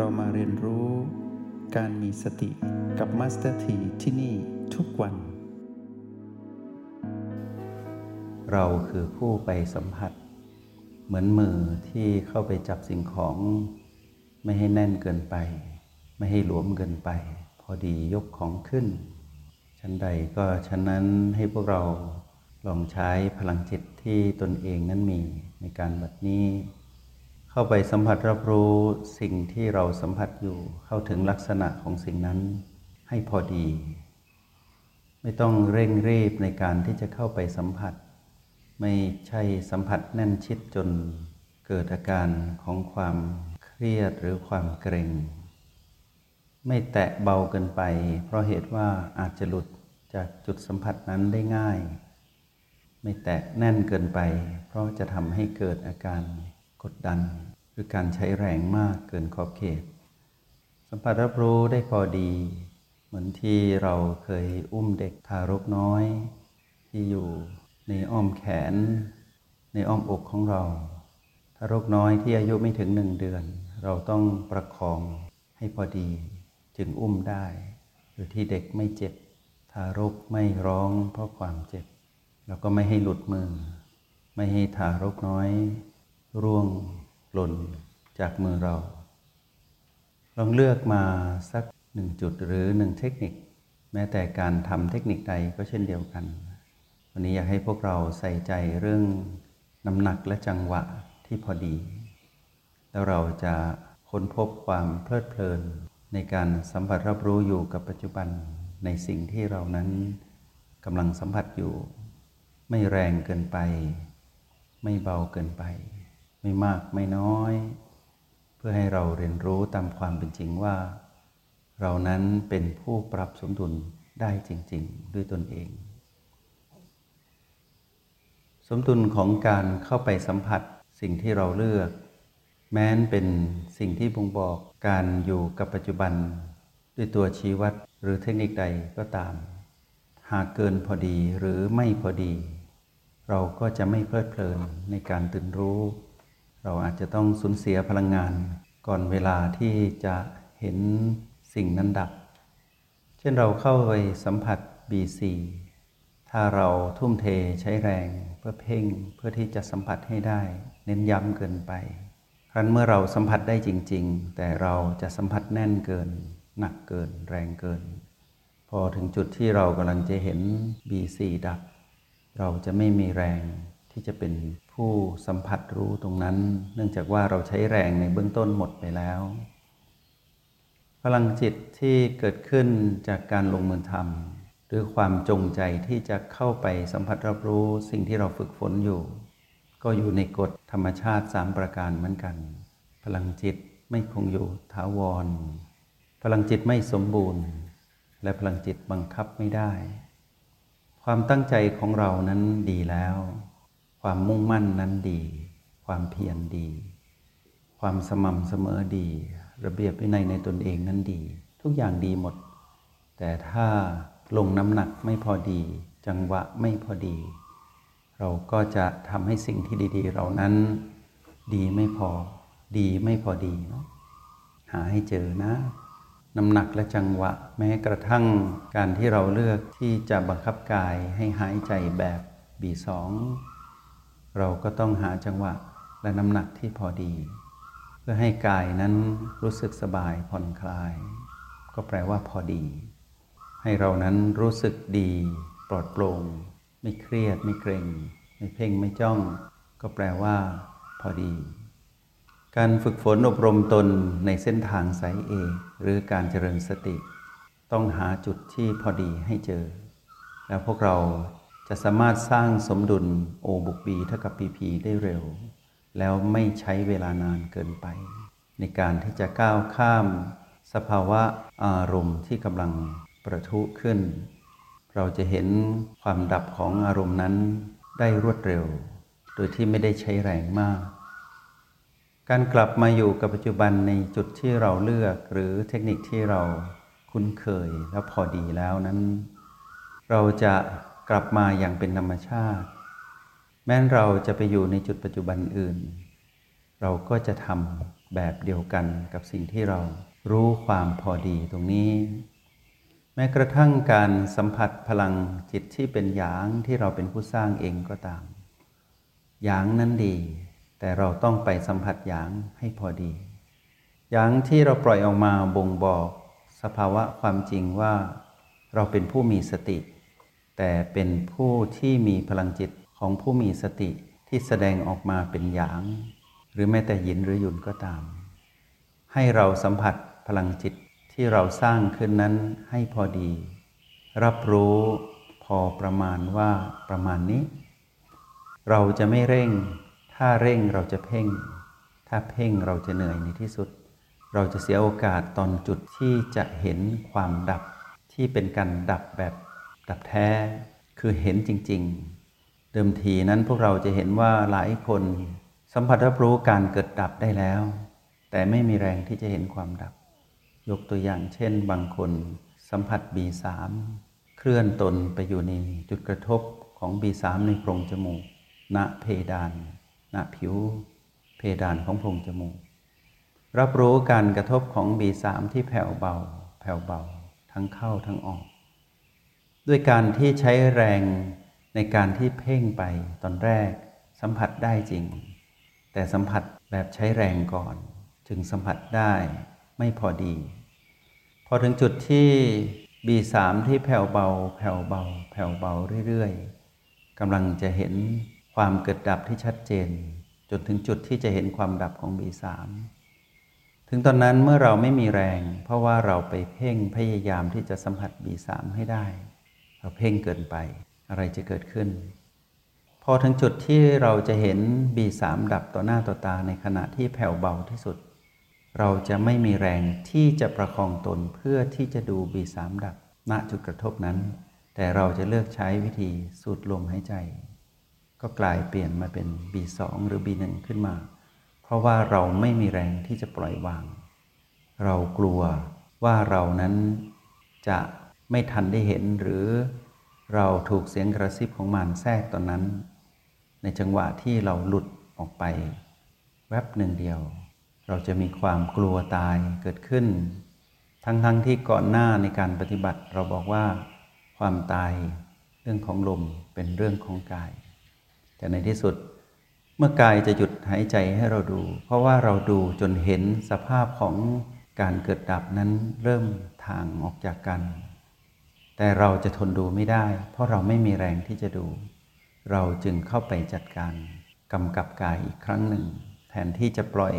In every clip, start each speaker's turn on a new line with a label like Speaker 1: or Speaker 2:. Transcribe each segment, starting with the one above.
Speaker 1: เรามาเรียนรู้การมีสติกับ Master T ที่นี่ทุกวัน
Speaker 2: เราคือผู้ไปสัมผัส เหมือนมือที่เข้าไปจับสิ่งของ ไม่ให้แน่นเกินไป ไม่ให้หลวมเกินไป พอดียกของขึ้น ชั้นใดก็ชั้นนั้นให้พวกเราลองใช้พลังจิตที่ตนเองนั้นมีในการบัดนี้ เข้าไปสัมผัสรับรู้สิ่งที่เราสัมผัสอยู่เข้าถึงลักษณะของสิ่งนั้นให้พอดี ไม่ต้องเร่งรีบในการที่จะเข้าไปสัมผัส ไม่ใช่สัมผัสแน่นชิดจนเกิดอาการของความเครียดหรือความเกรงไม่แตะเบาเกินไป เพราะเหตุว่าอาจจะหลุดจากจุดสัมผัสนั้นได้ง่าย ไม่แตะแน่นเกินไป เพราะจะทำให้เกิดอาการกดดัน หรือการใช้แรงมากเกินขอบเขต สัมผัสรับรู้ได้พอดี เหมือนที่เราเคยอุ้มเด็กทารกน้อย ที่อยู่ในอ้อมแขน ในอ้อมอกของเรา ทารกน้อยที่อายุไม่ถึงหนึ่งเดือน เราต้องประคองให้พอดี จึงอุ้มได้โดยที่เด็กไม่เจ็บ ทารกไม่ร้องเพราะความเจ็บ แล้วก็ไม่ให้หลุดมือ ไม่ให้ทารกน้อย ร่วง หล่นจากมือเรา ลองเลือกมาสักหนึ่งจุดหรือหนึ่งเทคนิค แม้แต่การทำเทคนิคใดก็เช่นเดียวกัน วันนี้อยากให้พวกเราใส่ใจเรื่องน้ำหนักและจังหวะที่พอดี แล้วเราจะค้นพบความเพลิดเพลิน ในการสัมผัสรับรู้อยู่กับปัจจุบันในสิ่งที่เรานั้นกำลังสัมผัสอยู่ ไม่แรงเกินไป ไม่เบาเกินไป ไม่มากไม่น้อย เพื่อให้เราเรียนรู้ตามความเป็นจริงว่า เรานั้นเป็นผู้ปรับสมดุลได้จริง ๆ ด้วยตนเอง สมดุลของการเข้าไปสัมผัสสิ่งที่เราเลือก แม้นเป็นสิ่งที่บ่งบอกการอยู่กับปัจจุบัน ด้วยตัวชี้วัดหรือเทคนิคใดก็ตาม หากเกินพอดีหรือไม่พอดี เราก็จะไม่เพลิดเพลินในการตื่นรู้ เราอาจจะต้องสูญเสียพลังงานก่อนเวลาที่จะเห็นสิ่งนั้นดับ เช่นเราเข้าไปสัมผัส B4 ถ้าเราทุ่มเทใช้แรงเพื่อเพ่งเพื่อที่จะสัมผัสให้ได้ เน้นย้ำเกินไปครั้นเมื่อเราสัมผัสได้จริง ๆ แต่เราจะสัมผัสแน่นเกิน หนักเกิน แรงเกิน พอถึงจุดที่เรากำลังจะเห็น B4 ดับ เราจะไม่มีแรง ที่จะเป็นผู้สัมผัสรู้ตรงนั้น เนื่องจากว่าเราใช้แรงในเบื้องต้นหมดไปแล้ว พลังจิตที่เกิดขึ้นจากการลงมือทำหรือความจงใจที่จะเข้าไปสัมผัสรับรู้สิ่งที่เราฝึกฝนอยู่ ก็อยู่ในกฎธรรมชาติสามประการเหมือนกัน พลังจิตไม่คงอยู่ถาวร พลังจิตไม่สมบูรณ์ และพลังจิตบังคับไม่ได้ ความตั้งใจของเรานั้นดีแล้ว ความมุ่งมั่นนั้นดี ความเพียรดี ความสม่ำเสมอดี ระเบียบวินัยในตนเองนั้นดี ทุกอย่างดีหมด แต่ถ้าลงน้ำหนักไม่พอดี จังหวะไม่พอดี เราก็จะทำให้สิ่งที่ดี ๆเรานั้น ดีไม่พอ ดีไม่พอดีเนาะหาให้เจอนะน้ำหนักและจังหวะ แม้กระทั่งการที่เราเลือกที่จะบังคับกายให้หายใจแบบบีสอง เราก็ต้องหาจังหวะและน้ำหนักที่พอดี เพื่อให้กายนั้นรู้สึกสบายผ่อนคลาย ก็แปลว่าพอดี ให้เรานั้นรู้สึกดีปลอดโปร่งไม่เครียดไม่เกรงไม่เพ่งไม่จ้อง ก็แปลว่า พอดี การฝึกฝนอบรมตนในเส้นทางสายเอกหรือการเจริญสติ ต้องหาจุดที่พอดีให้เจอ แล้วพวกเรา จะสามารถสร้างสมดุล O บุก B เท่ากับ PP ได้เร็ว แล้วไม่ใช้เวลานานเกินไป ในการที่จะก้าวข้าม สภาวะอารมณ์ที่กำลังประทุขึ้น เราจะเห็นความดับของอารมณ์นั้นได้รวดเร็ว โดยที่ไม่ได้ใช้แรงมาก การกลับมาอยู่กับปัจจุบันในจุดที่เราเลือกหรือเทคนิคที่เราคุ้นเคยและพอดีแล้วนั้น เราจะ กลับมาอย่างเป็นธรรมชาติ แม้นเราจะไปอยู่ในจุดปัจจุบันอื่น เราก็จะทำแบบเดียวกันกับสิ่งที่เรารู้ความพอดีตรงนี้ แม้กระทั่งการสัมผัสพลังจิตที่เป็นหยางที่เราเป็นผู้สร้างเองก็ตามหยางนั้นดี แต่เราต้องไปสัมผัสหยางให้พอดีหยางที่เราปล่อยออกมาบ่งบอกสภาวะความจริงว่า เราเป็นผู้มีสติ แต่เป็นผู้ที่มีพลังจิตของผู้มีสติที่แสดงออกมาเป็นหยาง หรือแม้แต่ยินหรือหยุนก็ตาม ให้เราสัมผัสพลังจิตที่เราสร้างขึ้นนั้นให้พอดี รับรู้พอประมาณว่าประมาณนี้ เราจะไม่เร่ง ถ้าเร่งเราจะเพ่ง ถ้าเพ่งเราจะเหนื่อยในที่สุด เราจะเสียโอกาสตอนจุดที่จะเห็นความดับที่เป็นการดับแบบ ดับแท้คือเห็นจริง ๆ เดิมทีนั้นพวกเราจะเห็นว่าหลายคนสัมผัสรับรู้การเกิดดับได้แล้ว แต่ไม่มีแรงที่จะเห็นความดับ ยกตัวอย่างเช่น บางคนสัมผัส B3 เคลื่อนตนไปอยู่ในจุดกระทบของ B3 ในโพรงจมูก ณ เพดาน ณ ผิว เพดานของโพรงจมูก รับรู้การกระทบของ B3 ที่แผ่วเบา แผ่วเบา ทั้งเข้าทั้งออก ด้วยการที่ใช้แรงในการที่เพ่งไปตอนแรก สัมผัสได้จริง แต่สัมผัสแบบใช้แรงก่อน จึงสัมผัสได้ไม่พอดี พอถึงจุดที่ B3 ที่แผ่วเบา แผ่วเบา แผ่วเบาเรื่อยๆกำลังจะเห็นความเกิดดับที่ชัดเจน จนถึงจุดที่จะเห็นความดับของ B3 ถึงตอนนั้นเมื่อเราไม่มีแรง เพราะว่าเราไปเพ่งพยายามที่จะสัมผัส B3 ให้ได้ เราเพ่งเกินไปอะไรจะเกิดขึ้น พอถึงจุดที่เราจะเห็น B3 ดับต่อหน้าต่อตาในขณะที่แผ่วเบาที่สุด เราจะไม่มีแรงที่จะประคองตนเพื่อที่จะดู B3 ดับณจุดกระทบนั้น แต่เราจะเลือกใช้วิธีสูดลมหายใจ ก็กลายเปลี่ยนมาเป็น B2 หรือ B1 ขึ้นมา เพราะว่าเราไม่มีแรงที่จะปล่อยวาง เรากลัวว่าเรานั้นจะ ไม่ทันได้เห็นหรือเราถูกเสียงกระซิบของมารแทรกตอนนั้น ในจังหวะที่เราหลุดออกไป แวบหนึ่งเดียว เราจะมีความกลัวตายเกิดขึ้น ทั้งๆทที่ก่อนหน้าในการปฏิบัติเราบอกว่า ความตายเรื่องของลมเป็นเรื่องของกาย แต่ในที่สุดเมื่อกายจะหยุดหายใจให้เราดู เพราะว่าเราดูจนเห็นสภาพของการเกิดดับนั้นเริ่มทางออกจากกัน แต่เราจะทนดูไม่ได้ เพราะเราไม่มีแรงที่จะดู เราจึงเข้าไปจัดการกำกับกายอีกครั้งหนึ่ง แทนที่จะปล่อย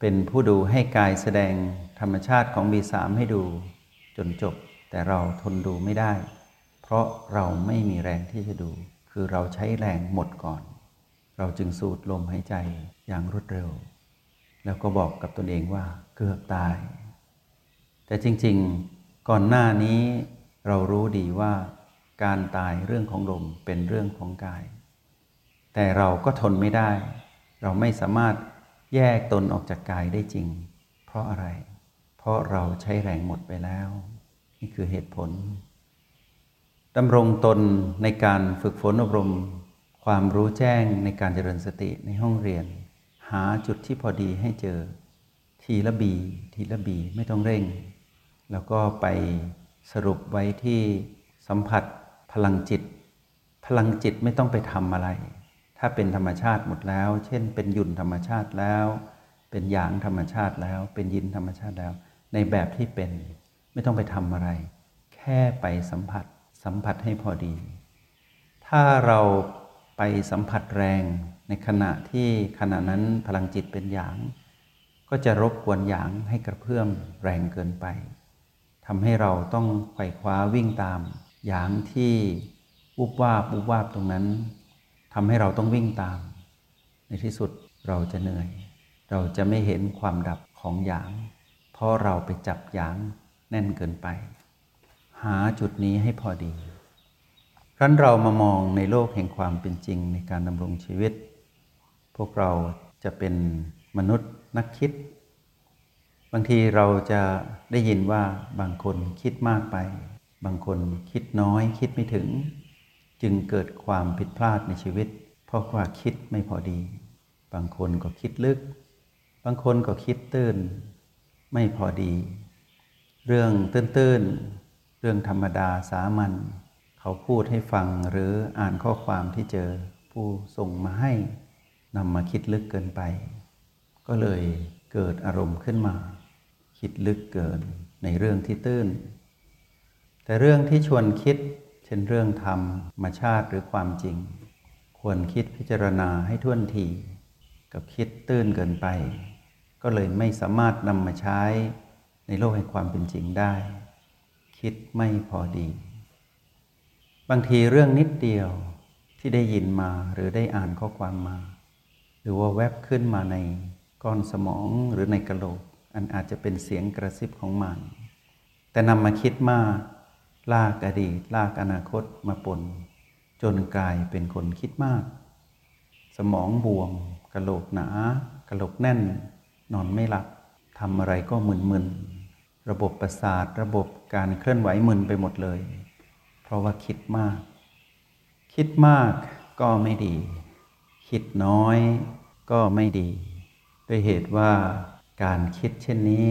Speaker 2: เป็นผู้ดูให้กายแสดงธรรมชาติของบีสามให้ดู จนจบ แต่เราทนดูไม่ได้ เพราะเราไม่มีแรงที่จะดู คือเราใช้แรงหมดก่อน เราจึงสูดลมหายใจอย่างรวดเร็ว แล้วก็บอกกับตนเองว่าเกือบตาย แต่จริงๆ ก่อนหน้านี้ เรารู้ดีว่าการตายเรื่องของลมเป็นเรื่องของกาย แต่เราก็ทนไม่ได้ เราไม่สามารถแยกตนออกจากกายได้จริง เพราะอะไร เพราะเราใช้แรงหมดไปแล้ว นี่คือเหตุผลดำรงตนในการฝึกฝนอบรม ความรู้แจ้งในการเจริญสติในห้องเรียน หาจุดที่พอดีให้เจอ ทีละบี ทีละบีไม่ต้องเร่ง แล้วก็ไป สรุปไว้ที่สัมผัสพลังจิต พลังจิตไม่ต้องไปทำอะไร ถ้าเป็นธรรมชาติหมดแล้ว เช่น เป็นหยุ่นธรรมชาติแล้ว เป็นหยางธรรมชาติแล้ว เป็นยินธรรมชาติแล้ว ในแบบที่เป็นไม่ต้องไปทำอะไร แค่ไปสัมผัสสัมผัสให้พอดี ถ้าเราไปสัมผัสแรงในขณะที่ขณะนั้นพลังจิตเป็นหยาง ก็จะรบกวนหยางให้กระเพื่อมแรงเกินไป ทำให้เราต้องไขว่คว้าวิ่งตาม อย่างที่อุบวาบอุบวาบตรงนั้นทำให้เราต้องวิ่งตาม ในที่สุดเราจะเหนื่อย เราจะไม่เห็นความดับของหยาง เพราะเราไปจับหยางแน่นเกินไป หาจุดนี้ให้พอดีครั้นเรามามองในโลกแห่งความเป็นจริงในการดำรงชีวิต พวกเราจะเป็นมนุษย์นักคิด บางทีเราจะได้ยินว่าบางคนคิดมากไป บางคนคิดน้อยคิดไม่ถึง จึงเกิดความผิดพลาดในชีวิต เพราะว่าคิดไม่พอดี บางคนก็คิดลึก บางคนก็คิดตื้น ไม่พอดี เรื่องตื้นๆ เรื่องธรรมดาสามัญเขาพูดให้ฟังหรืออ่านข้อความที่เจอผู้ส่งมาให้นำมาคิดลึกเกินไป ก็เลยเกิดอารมณ์ขึ้นมา คิดลึกเกินในเรื่องที่ตื้น แต่เรื่องที่ชวนคิด เช่นเรื่องธรรมมาชาติหรือความจริง ควรคิดพิจารณาให้ท่วนทีกับคิดตื้นเกินไป ก็เลยไม่สามารถนำมาใช้ในโลกแห่งความเป็นจริงได้ คิดไม่พอดี บางทีเรื่องนิดเดียวที่ได้ยินมาหรือได้อ่านข้อความมา หรือว่าแวบขึ้นมาในก้อนสมองหรือในกระโหลก อันอาจจะเป็นเสียงกระซิบของมัน แต่นำมาคิดมากลากอดีตลากอนาคตมาปน จนกลายเป็นคนคิดมาก สมองบวมกระโหลกหนากระโหลกแน่น นอนไม่หลับทำอะไรก็มึนๆ ระบบประสาทระบบการเคลื่อนไหวมึนไปหมดเลย เพราะว่าคิดมาก คิดมากก็ไม่ดี คิดน้อยก็ไม่ดี ด้วยเหตุว่า การคิดเช่นนี้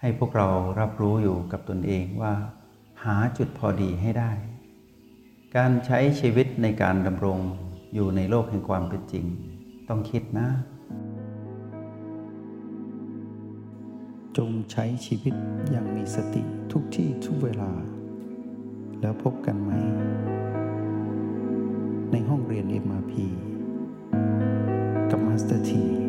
Speaker 2: ให้พวกเรารับรู้อยู่กับตนเองว่า หาจุดพอดีให้ได้ การใช้ชีวิตในการดำรงอยู่ในโลกแห่งความเป็นจริง ต้องคิดนะ
Speaker 1: จงใช้ชีวิตอย่างมีสติทุกที่ทุกเวลา แล้วพบกันไหม ในห้องเรียน MRP กับมาสเตอร์ที